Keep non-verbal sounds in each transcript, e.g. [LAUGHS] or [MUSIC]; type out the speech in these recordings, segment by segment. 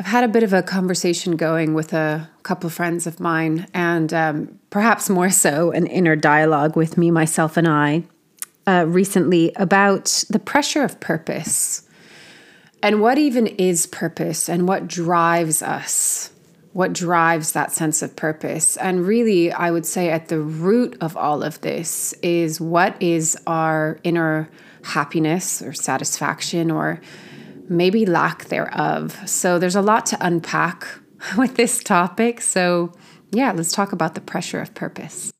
I've had a bit of a conversation going with a couple of friends of mine, and um, perhaps more so an inner dialogue with me, myself, and I uh, recently about the pressure of purpose and what even is purpose and what drives us, what drives that sense of purpose. And really, I would say at the root of all of this is what is our inner happiness or satisfaction or maybe lack thereof. So there's a lot to unpack [LAUGHS] with this topic. So, yeah, let's talk about the pressure of purpose.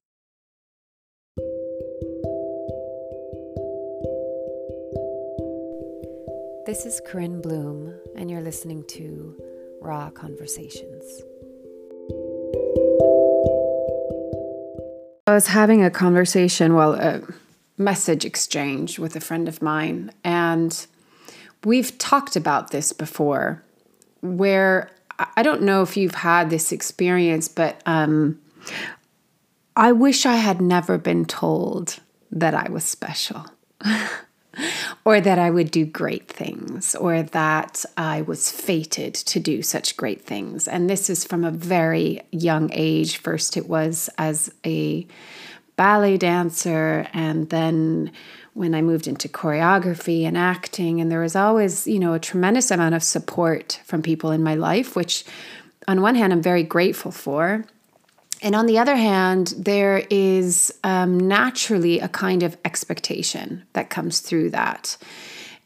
This is Corinne Blum, and you're listening to Raw Conversations. I was having a conversation, well, a message exchange with a friend of mine, and We've talked about this before, where I don't know if you've had this experience, but um, I wish I had never been told that I was special. [LAUGHS] or that I would do great things, or that I was fated to do such great things. And this is from a very young age. First, it was as a ballet dancer, and then when I moved into choreography and acting. And there was always, you know, a tremendous amount of support from people in my life, which on one hand, I'm very grateful for. And on the other hand, there is um, naturally a kind of expectation that comes through that.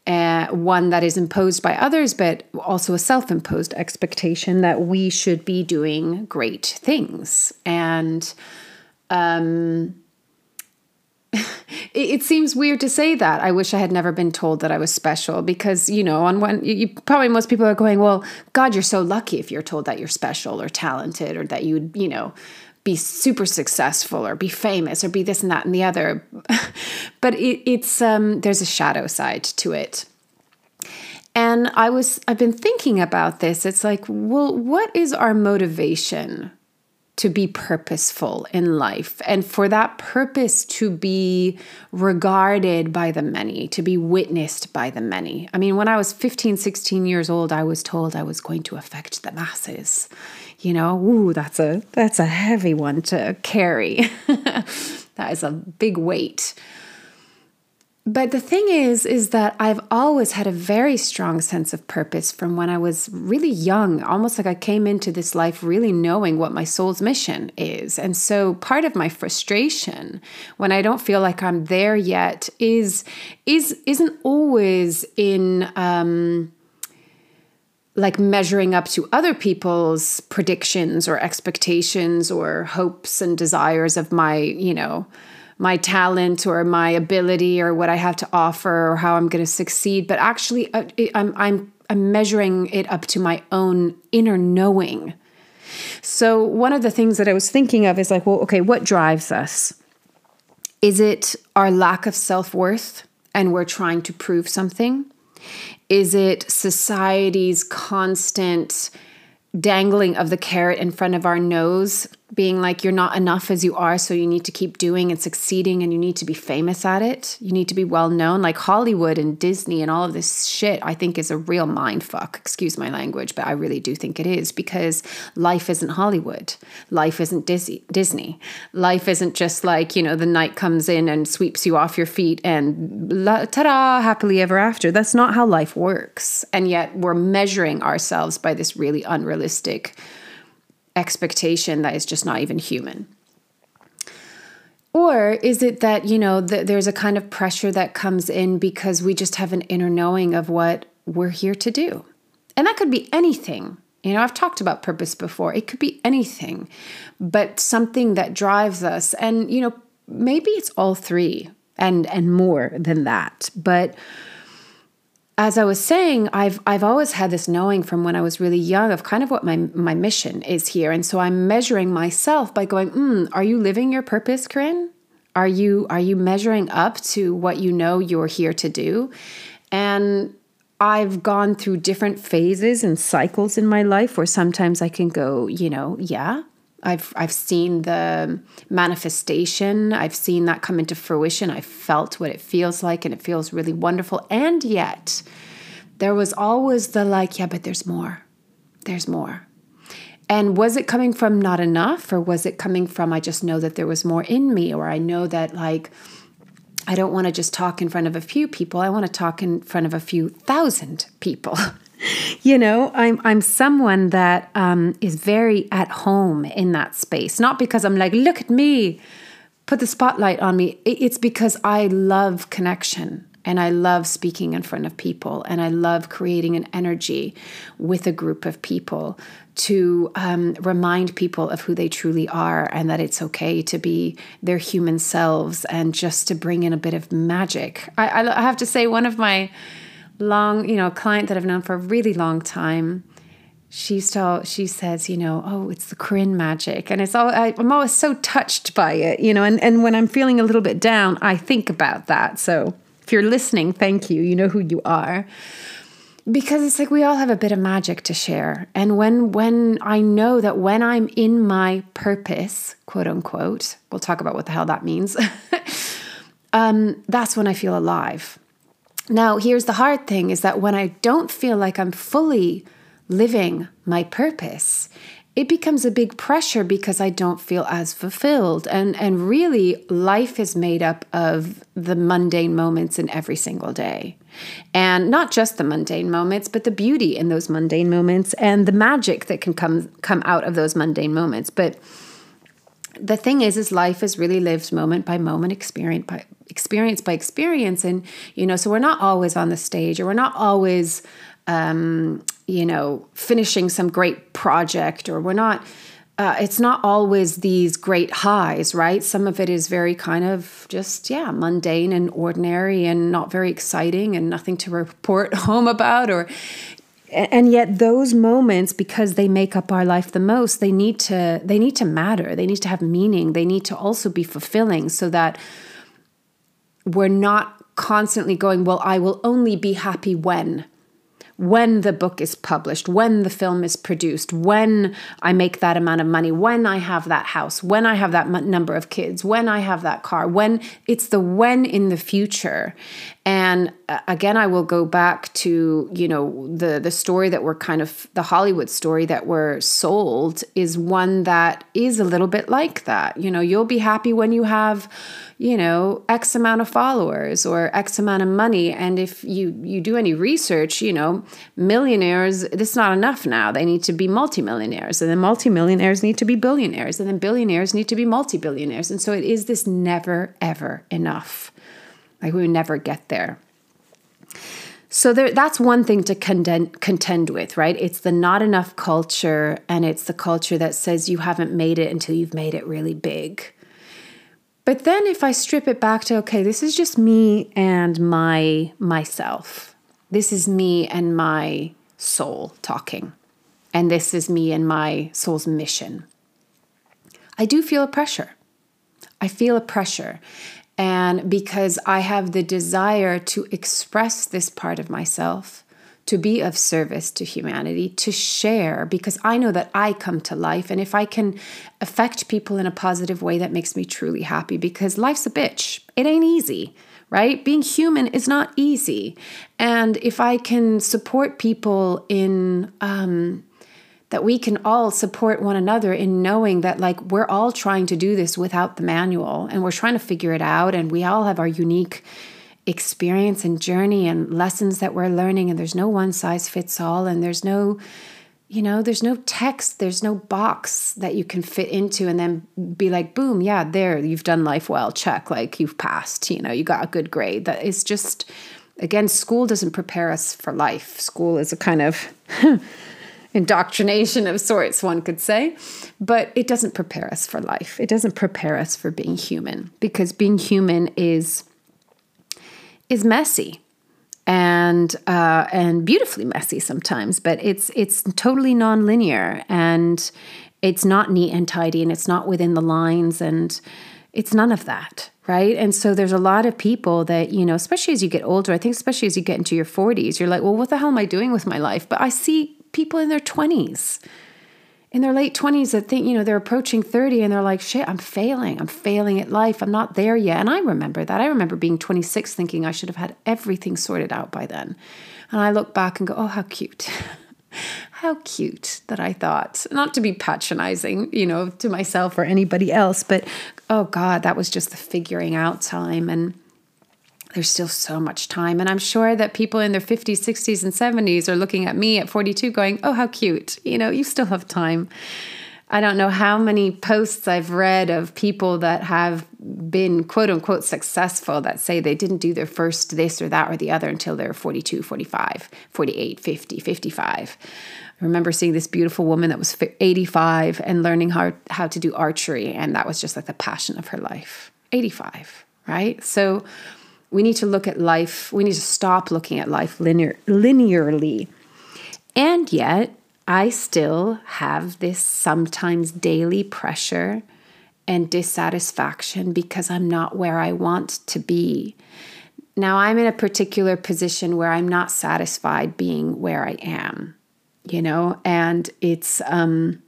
Uh, one that is imposed by others, but also a self imposed expectation that we should be doing great things. And um, [LAUGHS] it, seems weird to say that. I wish I had never been told that I was special because, you know, on one, you, probably most people are going, well, God, you're so lucky if you're told that you're special or talented or that you would, you know, be super successful or be famous or be this and that and the other. [LAUGHS] but it, it's, um, there's a shadow side to it. And I was, I've been thinking about this. It's like, well, what is our motivation to be purposeful in life and for that purpose to be regarded by the many, to be witnessed by the many. I mean, when I was 15, 16 years old, I was told I was going to affect the masses. You know, ooh, that's a that's a heavy one to carry. [LAUGHS] that is a big weight. But the thing is, is that I've always had a very strong sense of purpose from when I was really young, almost like I came into this life really knowing what my soul's mission is. And so part of my frustration when I don't feel like I'm there yet is is isn't always in um like measuring up to other people's predictions or expectations or hopes and desires of my, you know, my talent or my ability or what I have to offer or how I'm going to succeed, but actually uh, I'm I'm I'm measuring it up to my own inner knowing. So one of the things that I was thinking of is like, well, okay, what drives us? Is it our lack of self-worth and we're trying to prove something? Is it society's constant dangling of the carrot in front of our nose being like you're not enough as you are so you need to keep doing and succeeding and you need to be famous at it. You need to be well known. Like hollywood and disney and all of this shit i think is a real mind fuck. Excuse my language but i really do think it is because life isn't hollywood. Life isn't disney life isn't just like you know the knight comes in and sweeps you off your feet and ta-da happily ever after. That's not how life works. And yet we're measuring ourselves by this really unrealistic expectation that is just not even human? Or is it that, you know, that there's a kind of pressure that comes in because we just have an inner knowing of what we're here to do? And that could be anything. You know, I've talked about purpose before. It could be anything, but something that drives us. And, you know, maybe it's all three and and more than that. But as I was saying, I've I've always had this knowing from when I was really young of kind of what my my mission is here, and so I'm measuring myself by going, mm, "Are you living your purpose, Corinne? Are you are you measuring up to what you know you're here to do?" And I've gone through different phases and cycles in my life where sometimes I can go, you know, yeah, I've I've seen the manifestation. I've seen that come into fruition. I felt what it feels like and it feels really wonderful. And yet there was always the like, yeah, but there's more. there's more. And was it coming from not enough, or was it coming from I just know that there was more in me, or I know that like I don't want to just talk in front of a few people, I want to talk in front of a few thousand people. [LAUGHS] [LAUGHS] you know, I'm I'm someone that um, is very at home in that space. Not because I'm like, look at me, put the spotlight on me. It's because I love connection and I love speaking in front of people and I love creating an energy with a group of people to um, remind people of who they truly are and that it's okay to be their human selves and just to bring in a bit of magic. I, I have to say, one of my long, you know, client that I've known for a really long time. She still she says, you know, oh, it's the Corinne magic, and it's all I, I'm always so touched by it, you know. And and when I'm feeling a little bit down, I think about that. So if you're listening, thank you. You know who you are because it's like we all have a bit of magic to share and when when i know that when i'm in my purpose quote unquote we'll talk about what the hell that means [LAUGHS] um, that's when i feel alive now, here's the hard thing is that when I don't feel like I'm fully living my purpose, it becomes a big pressure because I don't feel as fulfilled. And, and really, life is made up of the mundane moments in every single day. And not just the mundane moments, but the beauty in those mundane moments and the magic that can come, come out of those mundane moments. But the thing is is life is really lived moment by moment experience by experience by experience and you know so we're not always on the stage or we're not always um, you know finishing some great project or we're not uh, it's not always these great highs, right? Some of it is very kind of just, yeah, mundane and ordinary and not very exciting and nothing to report [LAUGHS] home about or, and yet those moments because they make up our life the most they need to they need to matter. They need to have meaning. They need to also be fulfilling so that we're not constantly going well i will only be happy when when the book is published, when the film is produced, when I make that amount of money, when I have that house, when I have that m- number of kids, when I have that car, when it's the when in the future. And uh, again, I will go back to, you know, the the story that we're kind of the Hollywood story that we're sold is one that is a little bit like that. You know, you'll be happy when you have you know x amount of followers or x amount of money. And if you you do any research you know millionaires it's not enough now. They need to be multimillionaires. And then multimillionaires need to be billionaires. And then billionaires need to be multi-billionaires. And so it is this never ever enough. Like we never get there. So there, that's one thing to contend, contend with, right? It's the not enough culture, and it's the culture that says you haven't made it until you've made it really big. But then if I strip it back to okay, this is just me and my myself. This is me and my soul talking. And this is me and my soul's mission. I do feel a pressure. I feel a pressure. And because I have the desire to express this part of myself, to be of service to humanity, to share, because I know that I come to life. And if I can affect people in a positive way, that makes me truly happy because life's a bitch. It ain't easy, right? Being human is not easy. And if I can support people in, um, that we can all support one another in knowing that like we're all trying to do this without the manual and we're trying to figure it out and we all have our unique experience and journey and lessons that we're learning and there's no one size fits all and there's no you know there's no text there's no box that you can fit into and then be like boom yeah there you've done life well check like you've passed you know you got a good grade. That is just again school doesn't prepare us for life. School is a kind of [LAUGHS] indoctrination of sorts one could say but it doesn't prepare us for life. It doesn't prepare us for being human because being human is is messy and uh, and beautifully messy sometimes, but it's it's totally nonlinear and it's not neat and tidy and it's not within the lines and it's none of that right? And so there's a lot of people that you know especially as you get older i think especially as you get into your 40s you're like well what the hell am i doing with my life? But i see people in their 20s in their late 20s that think, you know, they're approaching 30 and they're like, shit, I'm failing. I'm failing at life. I'm not there yet. And I remember that. I remember being 26 thinking I should have had everything sorted out by then. And I look back and go, oh, how cute. [LAUGHS] How cute that I thought, not to be patronizing, you know, to myself or anybody else, but oh God, that was just the figuring out time. And there's still so much time. And I'm sure that people in their 50s, 60s, and 70s are looking at me at 42 going, oh, how cute. You know, you still have time. I don't know how many posts I've read of people that have been quote unquote successful that say they didn't do their first this or that or the other until they're 42, 45, 48, 50, 55. I remember seeing this beautiful woman that was 85 and learning how, how to do archery. And that was just like the passion of her life. 85, right? So we need to look at life, we need to stop looking at life linear, linearly. And yet, I still have this sometimes daily pressure and dissatisfaction because I'm not where I want to be. Now, I'm in a particular position where I'm not satisfied being where I am, you know, and it's um,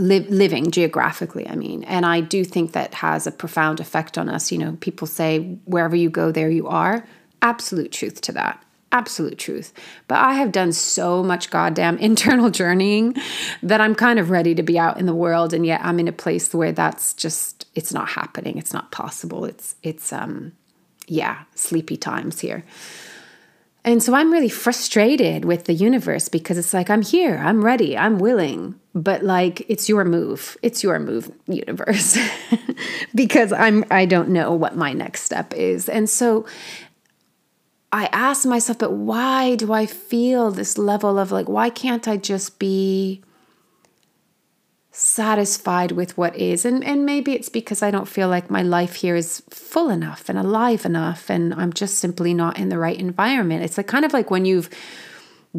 li- living geographically, I mean. And I do think that has a profound effect on us. You know, people say, wherever you go, there you are. Absolute truth to that absolute truth. But I have done so much goddamn [LAUGHS] internal journeying that I'm kind of ready to be out in the world and yet I'm in a place where that's just it's not happening. It's not possible. It's it's um yeah, sleepy times here. And so I'm really frustrated with the universe because it's like I'm here, I'm ready, I'm willing, but like it's your move. It's your move, universe. [LAUGHS] because I'm I don't know what my next step is. And so I ask myself, but why do I feel this level of like, why can't I just be satisfied with what is? And, and maybe it's because I don't feel like my life here is full enough and alive enough, and I'm just simply not in the right environment. It's like kind of like when you've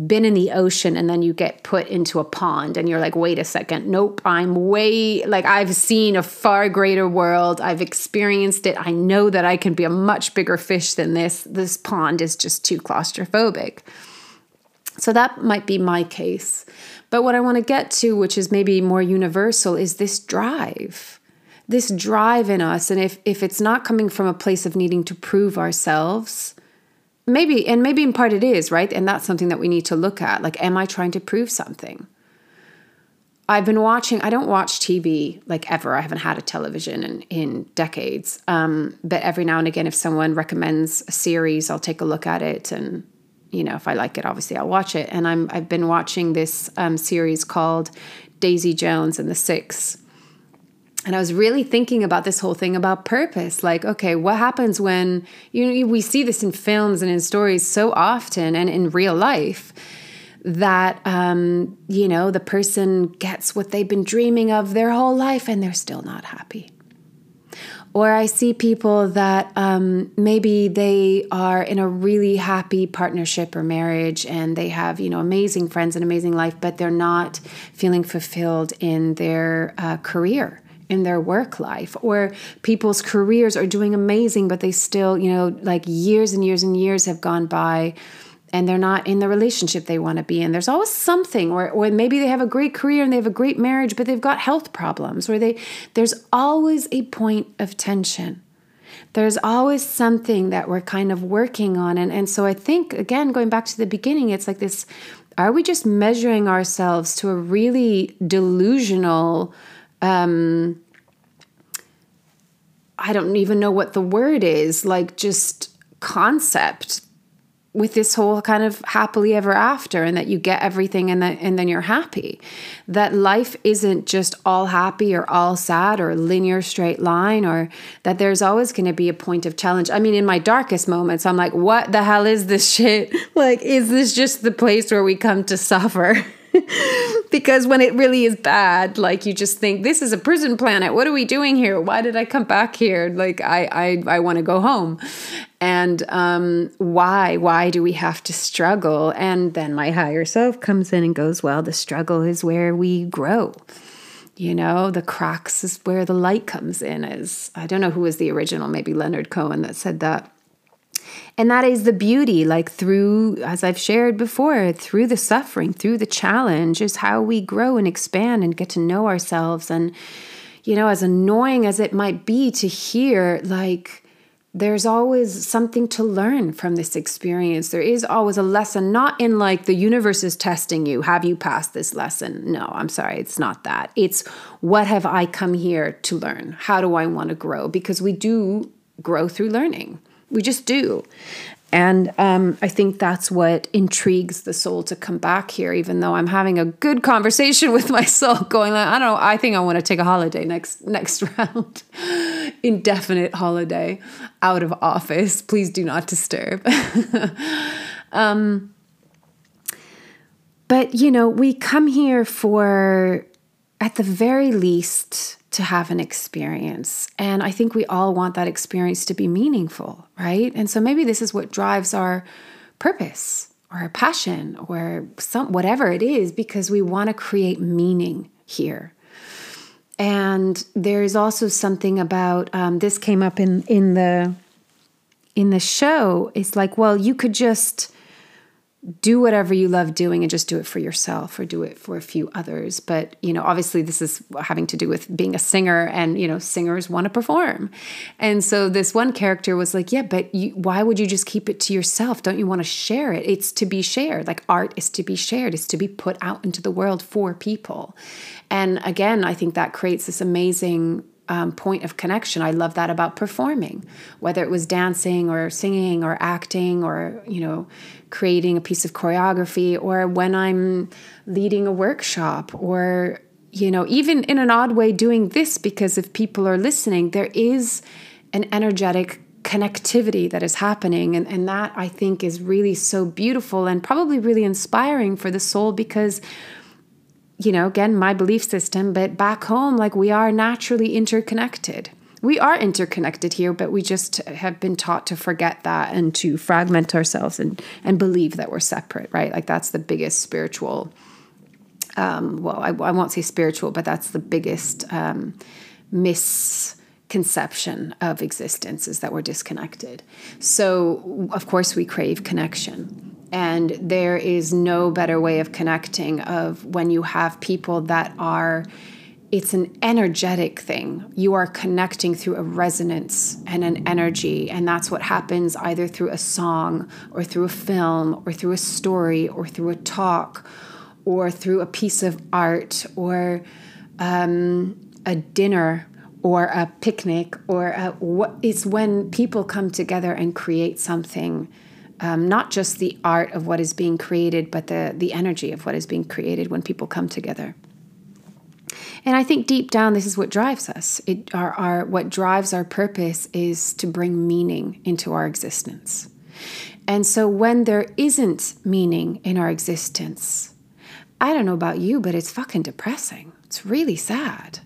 been in the ocean and then you get put into a pond and you're like, wait a second, nope, I'm way, like, I've seen a far greater world. I've experienced it. I know that I can be a much bigger fish than this. This pond is just too claustrophobic. So that might be my case. But what I want to get to, which is maybe more universal, is this drive. This drive in us. And if, if it's not coming from a place of needing to prove ourselves, maybe and maybe in part it is right and that's something that we need to look at like am i trying to prove something i've been watching i don't watch tv like ever i haven't had a television in, in decades um, but every now and again if someone recommends a series i'll take a look at it and you know if i like it obviously i'll watch it and i'm i've been watching this um, series called daisy jones and the six and I was really thinking about this whole thing about purpose. Like, okay, what happens when you know, we see this in films and in stories so often and in real life that um, you know the person gets what they've been dreaming of their whole life and they're still not happy. Or I see people that um, maybe they are in a really happy partnership or marriage and they have, you know, amazing friends and amazing life, but they're not feeling fulfilled in their uh, career in their work life or people's careers are doing amazing but they still you know like years and years and years have gone by and they're not in the relationship they want to be in. There's always something or, or maybe they have a great career and they have a great marriage but they've got health problems or they there's always a point of tension. There's always something that we're kind of working on and, and so i think again going back to the beginning it's like this are we just measuring ourselves to a really delusional um, I don't even know what the word is, like just concept with this whole kind of happily ever after and that you get everything and that and then you're happy. That life isn't just all happy or all sad or linear straight line or that there's always going to be a point of challenge. I mean in my darkest moments i'm like what the hell is this shit? [LAUGHS] Like is this just the place where we come to suffer [LAUGHS] [LAUGHS] because when it really is bad, like you just think this is a prison planet. What are we doing here? Why did I come back here? Like I I I want to go home. And um, why? Why do we have to struggle? And then my higher self comes in and goes, well, the struggle is where we grow. You know, the cracks is where the light comes in. Is I don't know who was the original, maybe Leonard Cohen that said that and that is the beauty, like through, as I've shared before, through the suffering, through the challenge, is how we grow and expand and get to know ourselves. And, you know, as annoying as it might be to hear, like, there's always something to learn from this experience. There is always a lesson, not in like the universe is testing you. Have you passed this lesson? No, I'm sorry, it's not that. It's what have I come here to learn? How do I want to grow? Because we do grow through learning. We just do. And um, I think that's what intrigues the soul to come back here, even though I'm having a good conversation [LAUGHS] with my soul, going like, I don't know, I think I want to take a holiday next next [LAUGHS] round. Indefinite holiday out of office. Please do not disturb. [LAUGHS] um, but you know, we come here for at the very least to have an experience. And I think we all want that experience to be meaningful, right? And so maybe this is what drives our purpose or our passion or some whatever it is because we want to create meaning here. And there's also something about um, this came up in in the in the show. It's like, well, you could just do whatever you love doing and just do it for yourself or do it for a few others. But you know obviously this is having to do with being a singer and you know singers want to perform. And so this one character was like yeah but you, why would you just keep it to yourself? Don't you want to share it? It's to be shared. Like art is to be shared. It's to be put out into the world for people. And again i think that creates this amazing um, point of connection. I love that about performing, whether it was dancing or singing or acting or, you know, creating a piece of choreography or when I'm leading a workshop or, you know, even in an odd way doing this because if people are listening, there is an energetic connectivity that is happening. And, and that I think is really so beautiful and probably really inspiring for the soul because you know, again, my belief system, but back home, like we are naturally interconnected. We are interconnected here, but we just have been taught to forget that and to fragment ourselves and, and believe that we're separate, right? Like that's the biggest spiritual, um, well, I, I won't say spiritual, but that's the biggest um, misconception of existence is that we're disconnected. So, of course, we crave connection and there is no better way of connecting of when you have people that are it's an energetic thing. You are connecting through a resonance and an energy. And that's what happens either through a song or through a film or through a story or through a talk or through a piece of art or um, a dinner or a picnic or a, what, it's when people come together and create something um, not just the art of what is being created, but the, the energy of what is being created when people come together. And I think deep down, this is what drives us. It, our, our, what drives our purpose is to bring meaning into our existence. And so when there isn't meaning in our existence, I don't know about you, but it's fucking depressing. It's really sad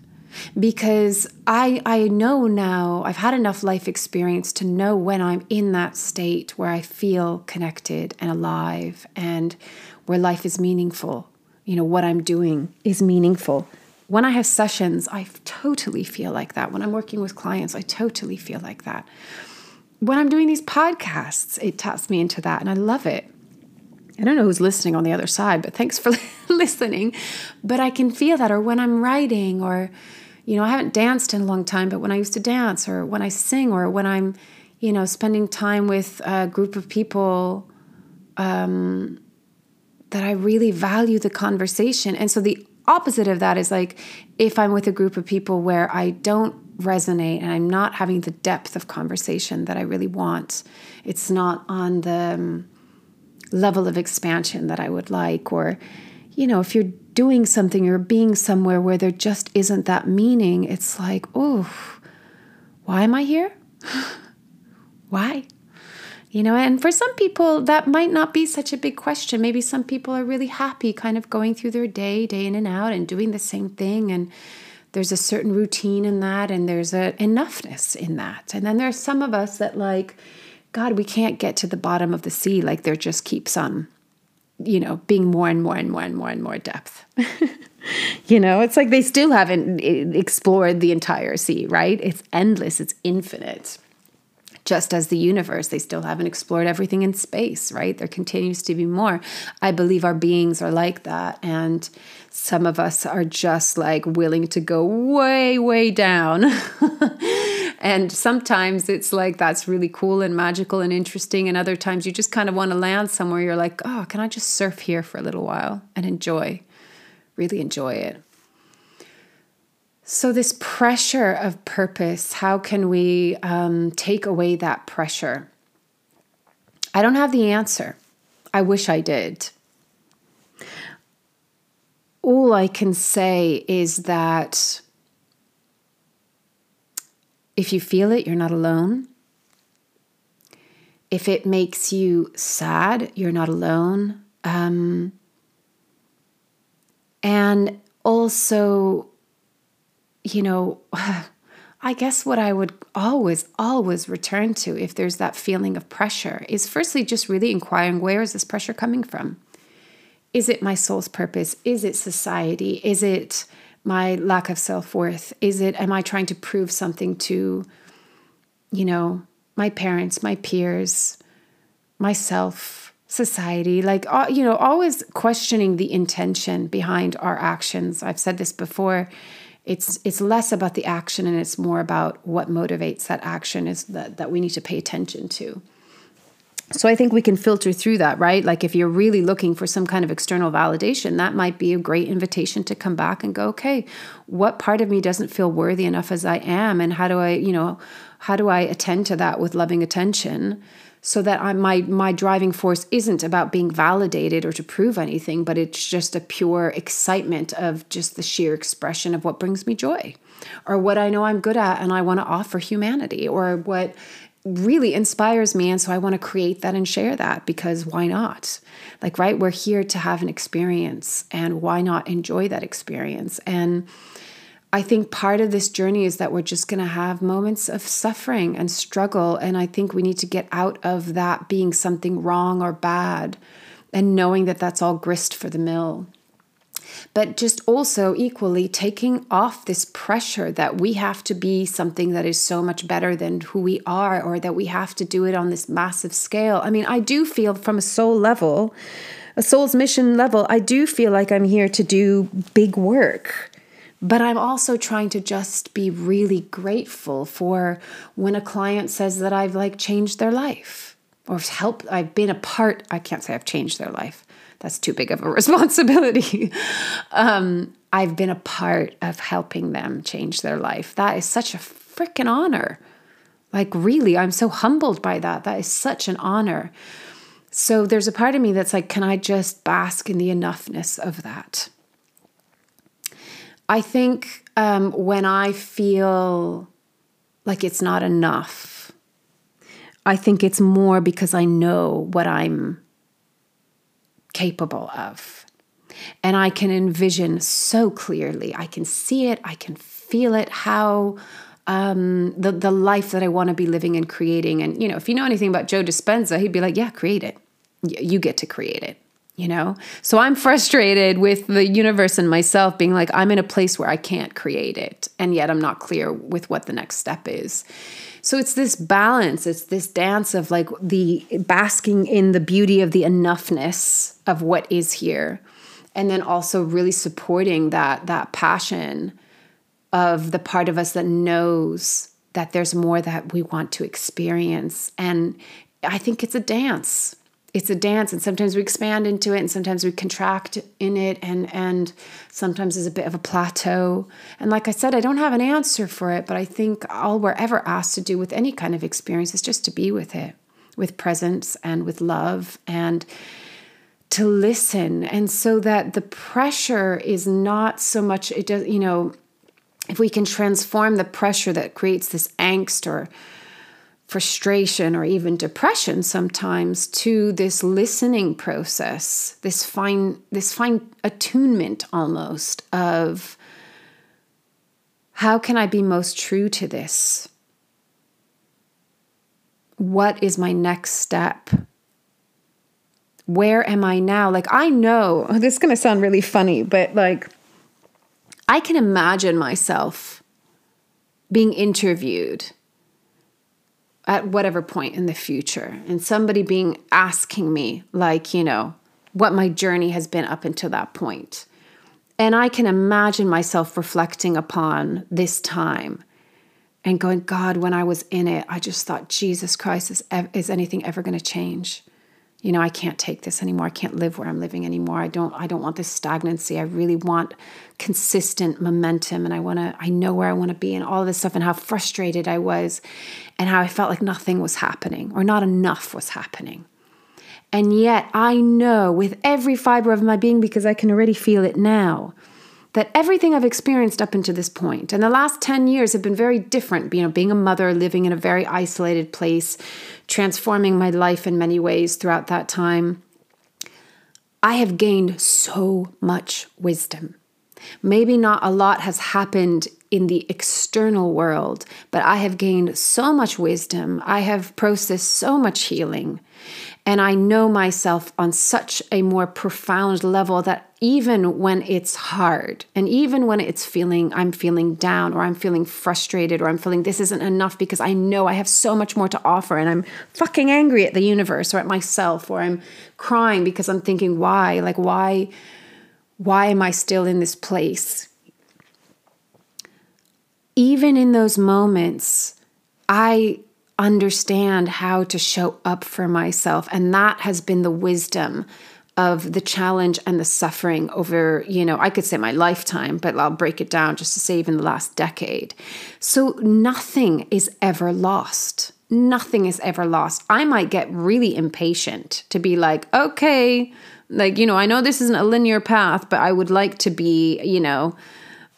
because I I know now I've had enough life experience to know when I'm in that state where I feel connected and alive and where life is meaningful. You know, what I'm doing is meaningful. When I have sessions, I totally feel like that. When I'm working with clients, I totally feel like that. When I'm doing these podcasts, it taps me into that and I love it. I don't know who's listening on the other side, but thanks for [LAUGHS] listening. But I can feel that, or when I'm writing, or you know, I haven't danced in a long time, but when I used to dance or when I sing or when I'm, you know, spending time with a group of people um, that I really value the conversation. And so the opposite of that is like if I'm with a group of people where I don't resonate and I'm not having the depth of conversation that I really want, it's not on the um, level of expansion that I would like, or, you know, if you're doing something or being somewhere where there just isn't that meaning, it's like, oh, why am I here? [LAUGHS] why? You know, and for some people, that might not be such a big question. Maybe some people are really happy kind of going through their day, day in and out, and doing the same thing. And there's a certain routine in that, and there's a enoughness in that. And then there's some of us that, like, God, we can't get to the bottom of the sea. Like, there just keeps on you know, being more and more and more and more and more depth. [LAUGHS] you know, it's like they still haven't eh, explored the entire sea, right? It's endless, it's infinite. Just as the universe, they still haven't explored everything in space, right? There continues to be more. I believe our beings are like that. And some of us are just like willing to go way, way down [LAUGHS] And sometimes it's like that's really cool and magical and interesting. And other times you just kind of want to land somewhere. You're like, oh, can I just surf here for a little while and enjoy, really enjoy it? So, this pressure of purpose, how can we um, take away that pressure? I don't have the answer. I wish I did. All I can say is that if you feel it, you're not alone. If it makes you sad, you're not alone. Um, and also, you know, [SIGHS] I guess what I would always, always return to if there's that feeling of pressure is firstly just really inquiring where is this pressure coming from? Is it my soul's purpose? Is it society? Is it my lack of self worth? Is it, am I trying to prove something to, you know, my parents, my peers, myself, society? Like, you know, always questioning the intention behind our actions. I've said this before. It's, it's less about the action and it's more about what motivates that action is that, that we need to pay attention to. So I think we can filter through that, right? Like if you're really looking for some kind of external validation, that might be a great invitation to come back and go, okay, what part of me doesn't feel worthy enough as I am and how do I, you know, how do I attend to that with loving attention so that I, my my driving force isn't about being validated or to prove anything, but it's just a pure excitement of just the sheer expression of what brings me joy or what I know I'm good at and I want to offer humanity or what really inspires me. And so I want to create that and share that because why not? Like, right, we're here to have an experience and why not enjoy that experience? And I think part of this journey is that we're just going to have moments of suffering and struggle. And I think we need to get out of that being something wrong or bad and knowing that that's all grist for the mill but just also equally taking off this pressure that we have to be something that is so much better than who we are or that we have to do it on this massive scale. I mean, I do feel from a soul level, a soul's mission level, I do feel like I'm here to do big work. But I'm also trying to just be really grateful for when a client says that I've like changed their life or helped, I've been a part, I can't say I've changed their life that's too big of a [LAUGHS] responsibility. um, I've been a part of helping them change their life. That is such a freaking honor. Like, really, I'm so humbled by that. That is such an honor. So, there's a part of me that's like, can I just bask in the enoughness of that? I think um, when I feel like it's not enough, I think it's more because I know what I'm capable of. And I can envision so clearly. I can see it, I can feel it, how um, the, the life that I want to be living and creating. And, you know, if you know anything about Joe Dispenza, he'd be like, yeah, create it. You get to create it you know? So I'm frustrated with the universe and myself being like, I'm in a place where I can't create it. And yet I'm not clear with what the next step is. So it's this balance, it's this dance of like the basking in the beauty of the enoughness of what is here. And then also really supporting that that passion of the part of us that knows that there's more that we want to experience. And I think it's a dance it's a dance and sometimes we expand into it and sometimes we contract in it and and sometimes there's a bit of a plateau. And like i said i don't have an answer for it but i think all we're ever asked to do with any kind of experience is just to be with it with presence and with love and to listen. And so that the pressure is not so much it does you know if we can transform the pressure that creates this angst or frustration or even depression sometimes to this listening process this fine this fine attunement almost of how can i be most true to this? What is my next step? Where am i now? Like i know [LAUGHS] this is going to sound really funny but like i can imagine myself being interviewed at whatever point in the future and somebody being asking me like you know what my journey has been up until that point and i can imagine myself reflecting upon this time and going, God, when I was in it, I just thought, Jesus Christ, is, is anything ever going to change? You know, I can't take this anymore. I can't live where I'm living anymore. I don't I don't want this stagnancy. I really want consistent momentum and I want to I know where I want to be and all of this stuff and how frustrated I was and how I felt like nothing was happening or not enough was happening. And yet I know with every fiber of my being because I can already feel it now that everything I've experienced up until this point, and the last 10 years have been very different, you know, being a mother, living in a very isolated place, transforming my life in many ways throughout that time. I have gained so much wisdom. Maybe not a lot has happened in the external world, but I have gained so much wisdom. I have processed so much healing. And I know myself on such a more profound level that even when it's hard and even when it's feeling, I'm feeling down or I'm feeling frustrated or I'm feeling this isn't enough because I know I have so much more to offer and I'm fucking angry at the universe or at myself or I'm crying because I'm thinking, why? Like, why? Why am I still in this place? Even in those moments, I understand how to show up for myself. And that has been the wisdom of the challenge and the suffering over, you know, I could say my lifetime, but I'll break it down just to say even the last decade. So nothing is ever lost. Nothing is ever lost. I might get really impatient to be like, okay, like, you know, I know this isn't a linear path, but I would like to be, you know,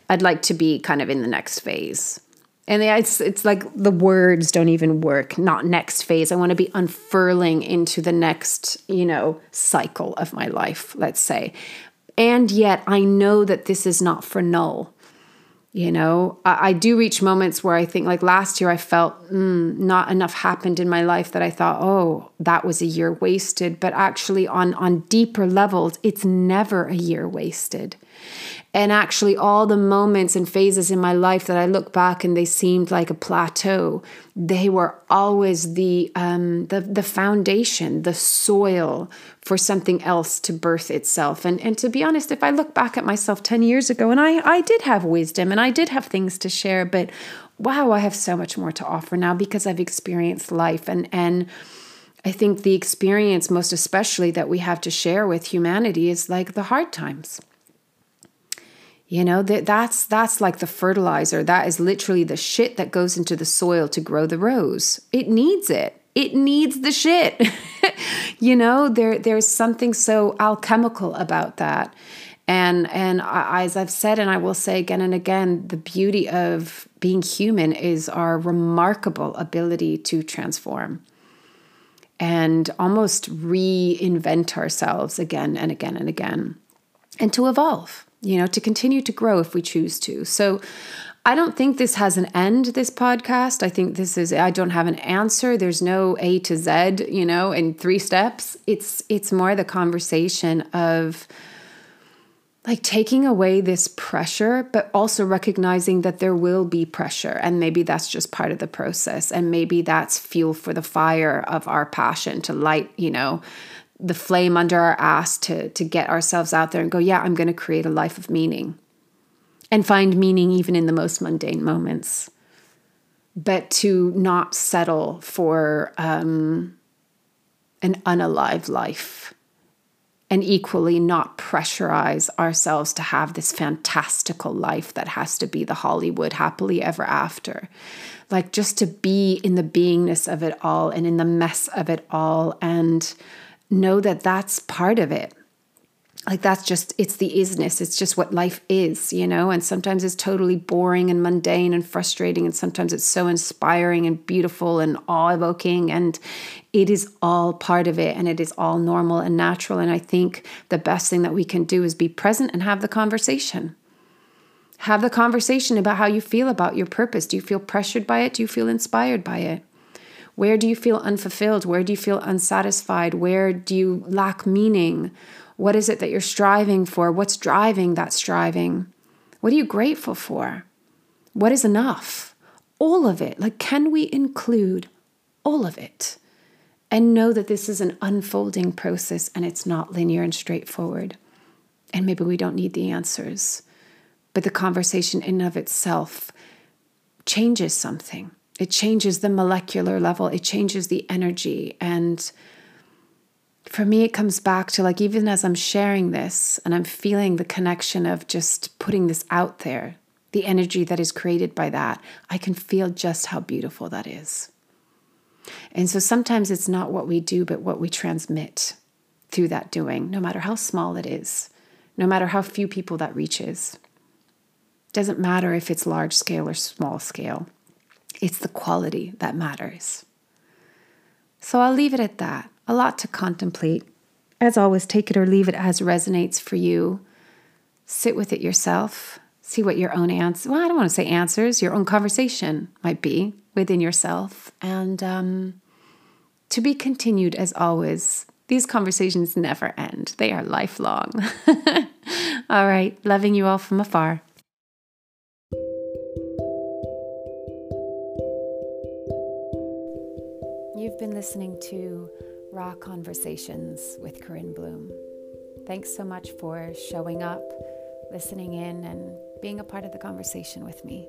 I'd like to be kind of in the next phase. And it's it's like the words don't even work. Not next phase. I want to be unfurling into the next, you know, cycle of my life, let's say. And yet I know that this is not for null. You know, I, I do reach moments where I think, like last year, I felt mm, not enough happened in my life that I thought, oh, that was a year wasted. But actually, on on deeper levels, it's never a year wasted and actually all the moments and phases in my life that I look back and they seemed like a plateau, they were always the um, the the foundation, the soil for something else to birth itself. And and to be honest, if I look back at myself ten years ago, and I I did have wisdom and I did have things to share, but wow, I have so much more to offer now because I've experienced life and and. I think the experience, most especially that we have to share with humanity, is like the hard times you know, that that's that's like the fertilizer. That is literally the shit that goes into the soil to grow the rose. It needs it. It needs the shit. [LAUGHS] you know, there there's something so alchemical about that. And and I, as I've said and I will say again and again, the beauty of being human is our remarkable ability to transform and almost reinvent ourselves again and again and again and to evolve you know, to continue to grow if we choose to. So I don't think this has an end, this podcast. I think this is I don't have an answer. There's no A to Z, you know, in three steps. It's it's more the conversation of like taking away this pressure, but also recognizing that there will be pressure. And maybe that's just part of the process. And maybe that's fuel for the fire of our passion to light, you know, the flame under our ass to to get ourselves out there and go, yeah, I'm going to create a life of meaning. And find meaning even in the most mundane moments. But to not settle for um, an unalive life. And equally, not pressurize ourselves to have this fantastical life that has to be the Hollywood happily ever after. Like just to be in the beingness of it all and in the mess of it all and know that that's part of it. Like that's just, it's the isness. It's just what life is, you know? And sometimes it's totally boring and mundane and frustrating. And sometimes it's so inspiring and beautiful and awe evoking. And it is all part of it and it is all normal and natural. And I think the best thing that we can do is be present and have the conversation. Have the conversation about how you feel about your purpose. Do you feel pressured by it? Do you feel inspired by it? Where do you feel unfulfilled? Where do you feel unsatisfied? Where do you lack meaning? What is it that you're striving for? What's driving that striving? What are you grateful for? What is enough? All of it. Like, can we include all of it? And know that this is an unfolding process and it's not linear and straightforward. And maybe we don't need the answers, but the conversation in of itself changes something. It changes the molecular level, it changes the energy. And for me, it comes back to like, even as I'm sharing this and I'm feeling the connection of just putting this out there, the energy that is created by that, I can feel just how beautiful that is. And so sometimes it's not what we do, but what we transmit through that doing, no matter how small it is, no matter how few people that reaches. Doesn't matter if it's large scale or small scale, it's the quality that matters. So I'll leave it at that. A lot to contemplate. As always, take it or leave it as resonates for you. Sit with it yourself. See what your own answer, well, I don't want to say answers, your own conversation might be within yourself. And um, to be continued as always. These conversations never end, they are lifelong. [LAUGHS] all right, loving you all from afar. You've been listening to Raw Conversations with Corinne Blum. Thanks so much for showing up, listening in, and being a part of the conversation with me.